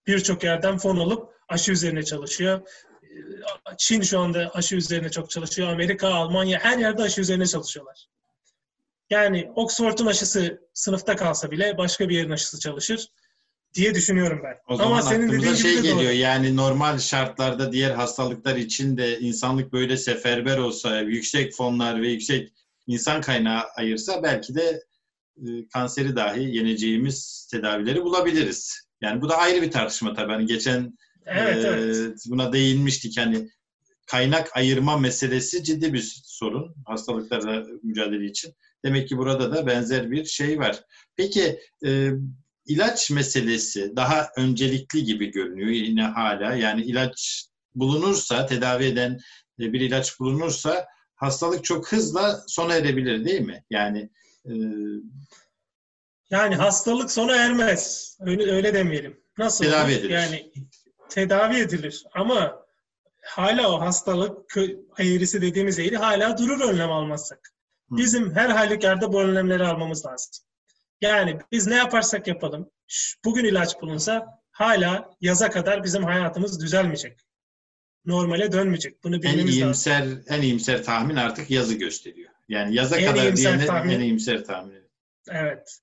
birçok yerden fon alıp aşı üzerine çalışıyor. Çin şu anda aşı üzerine çok çalışıyor. Amerika, Almanya her yerde aşı üzerine çalışıyorlar. Yani Oxford'un aşısı sınıfta kalsa bile başka bir yerin aşısı çalışır diye düşünüyorum ben. O zaman Ama senin aklımıza dediğin şey gibi de geliyor doğru. yani normal şartlarda diğer hastalıklar için de insanlık böyle seferber olsa, yüksek fonlar ve yüksek insan kaynağı ayırsa belki de e, kanseri dahi yeneceğimiz tedavileri bulabiliriz. Yani bu da ayrı bir tartışma tabii. Hani geçen Evet, e, evet. buna değinmiştik. Hani kaynak ayırma meselesi ciddi bir sorun hastalıklarla mücadele için. Demek ki burada da benzer bir şey var. Peki e, ilaç meselesi daha öncelikli gibi görünüyor yine hala. Yani ilaç bulunursa, tedavi eden e, bir ilaç bulunursa hastalık çok hızla sona erebilir değil mi? Yani e, Yani hastalık sona ermez. Öyle, öyle demeyelim. Nasıl Tedavi edilir. Yani tedavi edilir ama hala o hastalık eğrisi dediğimiz eğri hala durur önlem almazsak. Bizim her halükarda bu önlemleri almamız lazım. Yani biz ne yaparsak yapalım, bugün ilaç bulunsa hala yaza kadar bizim hayatımız düzelmeyecek. Normale dönmeyecek. Bunu en bilmemiz lazım. iyimser en iyimser tahmin artık yazı gösteriyor. Yani yaza En kadar iyimser tahmin. en iyimser tahmin. Evet.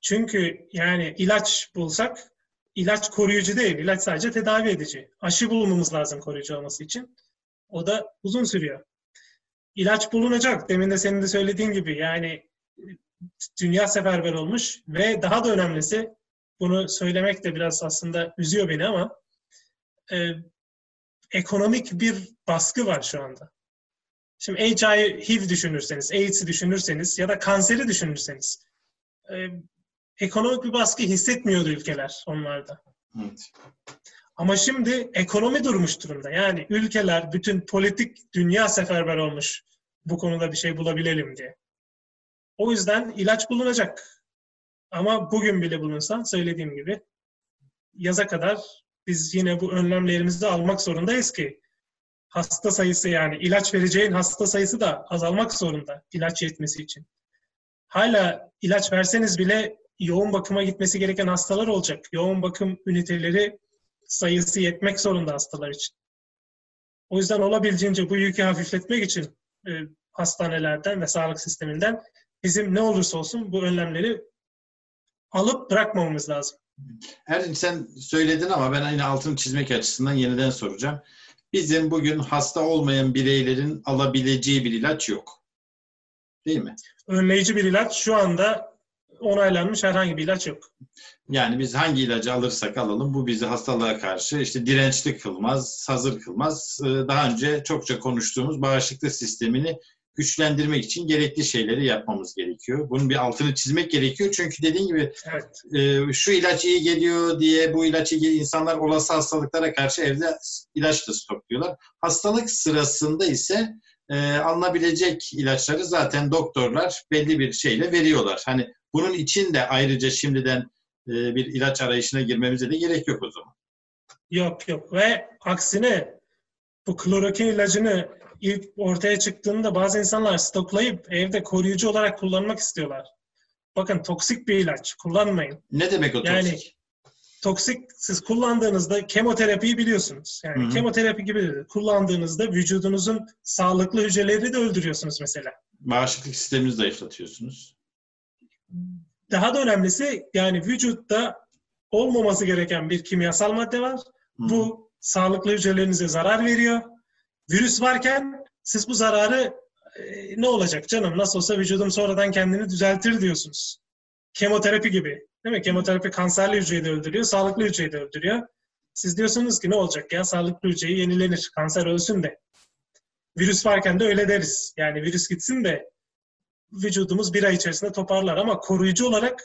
Çünkü yani ilaç bulsak ilaç koruyucu değil. ilaç sadece tedavi edici. Aşı bulmamız lazım koruyucu olması için. O da uzun sürüyor. İlaç bulunacak. Demin de senin de söylediğin gibi yani dünya seferber olmuş ve daha da önemlisi bunu söylemek de biraz aslında üzüyor beni ama e, ekonomik bir baskı var şu anda. Şimdi HIV düşünürseniz, AIDS'i düşünürseniz ya da kanseri düşünürseniz e, ekonomik bir baskı hissetmiyordu ülkeler onlarda. Evet. Ama şimdi ekonomi durmuş durumda. Yani ülkeler, bütün politik dünya seferber olmuş bu konuda bir şey bulabilelim diye. O yüzden ilaç bulunacak. Ama bugün bile bulunsa söylediğim gibi yaza kadar biz yine bu önlemlerimizi almak zorundayız ki hasta sayısı yani ilaç vereceğin hasta sayısı da azalmak zorunda ilaç yetmesi için. Hala ilaç verseniz bile yoğun bakıma gitmesi gereken hastalar olacak. Yoğun bakım üniteleri sayısı yetmek zorunda hastalar için. O yüzden olabildiğince bu yükü hafifletmek için e, hastanelerden ve sağlık sisteminden bizim ne olursa olsun bu önlemleri alıp bırakmamamız lazım. Erdinç sen söyledin ama ben aynı altını çizmek açısından yeniden soracağım. bizim bugün hasta olmayan bireylerin alabileceği bir ilaç yok. Değil mi? Önleyici bir ilaç şu anda onaylanmış herhangi bir ilaç yok. Yani biz hangi ilacı alırsak alalım bu bizi hastalığa karşı işte dirençli kılmaz, hazır kılmaz. Ee, daha önce çokça konuştuğumuz bağışıklık sistemini güçlendirmek için gerekli şeyleri yapmamız gerekiyor. Bunun bir altını çizmek gerekiyor. Çünkü dediğim gibi Evet. e, şu ilaç iyi geliyor diye bu ilaç iyi geliyor. insanlar olası hastalıklara karşı evde ilaç da stokluyorlar. Hastalık sırasında ise e, alınabilecek ilaçları zaten doktorlar belli bir şeyle veriyorlar. Hani bunun için de ayrıca şimdiden e, bir ilaç arayışına girmemize de gerek yok o zaman. Yok yok ve aksine bu klorokin ilacını ilk ortaya çıktığında bazı insanlar stoklayıp evde koruyucu olarak kullanmak istiyorlar. Bakın toksik bir ilaç. Kullanmayın. Ne demek o Yani- toksik? Toksik siz kullandığınızda kemoterapiyi biliyorsunuz. Yani Hı hı. kemoterapi gibi kullandığınızda vücudunuzun sağlıklı hücreleri de öldürüyorsunuz mesela. Bağışıklık sisteminizi zayıflatıyorsunuz. Daha da önemlisi yani vücutta olmaması gereken bir kimyasal madde var. Hı. Bu sağlıklı hücrelerinize zarar veriyor. Virüs varken siz bu zararı e, ne olacak canım nasıl olsa vücudum sonradan kendini düzeltir diyorsunuz. Kemoterapi gibi. Değil mi? Kemoterapi kanserli hücreyi de öldürüyor, sağlıklı hücreyi de öldürüyor. Siz diyorsunuz ki ne olacak ya sağlıklı hücreyi yenilenir, kanser ölsün de. Virüs varken de öyle deriz. Yani virüs gitsin de vücudumuz bir ay içerisinde toparlar ama koruyucu olarak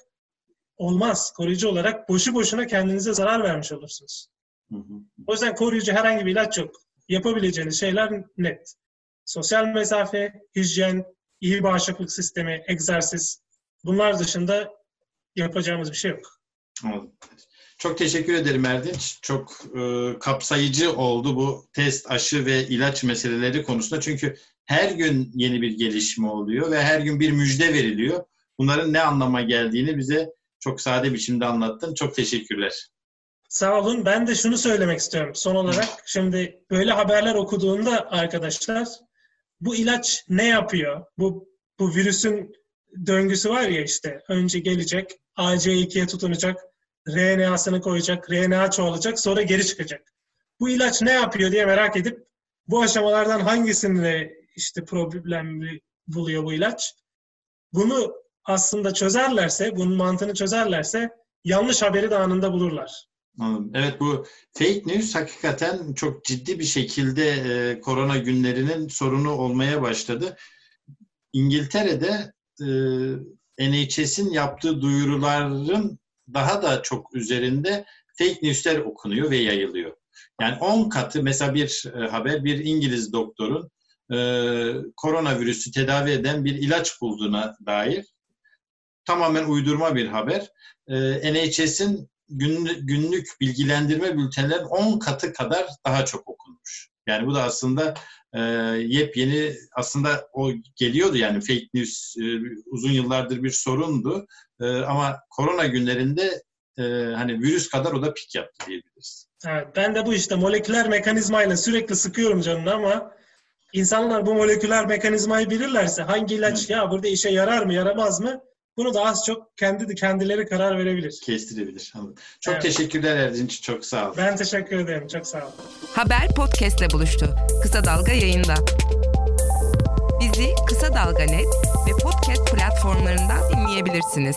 olmaz. Koruyucu olarak boşu boşuna kendinize zarar vermiş olursunuz. Hı hı. O yüzden koruyucu herhangi bir ilaç yok. Yapabileceğiniz şeyler net. Sosyal mesafe, hijyen, iyi bağışıklık sistemi, egzersiz. Bunlar dışında yapacağımız bir şey yok. Anladım. Çok teşekkür ederim Erdinç. Çok e, kapsayıcı oldu bu test, aşı ve ilaç meseleleri konusunda. Çünkü her gün yeni bir gelişme oluyor ve her gün bir müjde veriliyor. Bunların ne anlama geldiğini bize çok sade biçimde anlattın. Çok teşekkürler. Sağ olun. Ben de şunu söylemek istiyorum son olarak. Şimdi böyle haberler okuduğunda arkadaşlar bu ilaç ne yapıyor? Bu bu virüsün döngüsü var ya işte önce gelecek, AC2'ye tutunacak, RNA'sını koyacak, RNA çoğalacak, sonra geri çıkacak. Bu ilaç ne yapıyor diye merak edip bu aşamalardan hangisinde işte problemi buluyor bu ilaç? Bunu aslında çözerlerse, bunun mantığını çözerlerse yanlış haberi de anında bulurlar. Evet bu fake news hakikaten çok ciddi bir şekilde e, korona günlerinin sorunu olmaya başladı. İngiltere'de e, NHS'in yaptığı duyuruların daha da çok üzerinde fake news'ler okunuyor ve yayılıyor. Yani 10 katı mesela bir e, haber bir İngiliz doktorun e, koronavirüsü tedavi eden bir ilaç bulduğuna dair tamamen uydurma bir haber. E, NHS'in günlük, bilgilendirme bültenlerin 10 katı kadar daha çok okunmuş. Yani bu da aslında e, yepyeni aslında o geliyordu yani fake news e, uzun yıllardır bir sorundu. E, ama korona günlerinde e, hani virüs kadar o da pik yaptı diyebiliriz. Evet, ben de bu işte moleküler mekanizmayla sürekli sıkıyorum canını ama insanlar bu moleküler mekanizmayı bilirlerse hangi ilaç Hı. ya burada işe yarar mı yaramaz mı bunu da az çok kendi kendileri karar verebilir. Kestirebilir. Çok Evet. teşekkürler Erdinç. Çok sağ ol. Ben teşekkür ederim. Çok sağ olun. Haber podcastle buluştu. Kısa Dalga yayında. Bizi Kısa Dalga Net ve podcast platformlarından dinleyebilirsiniz.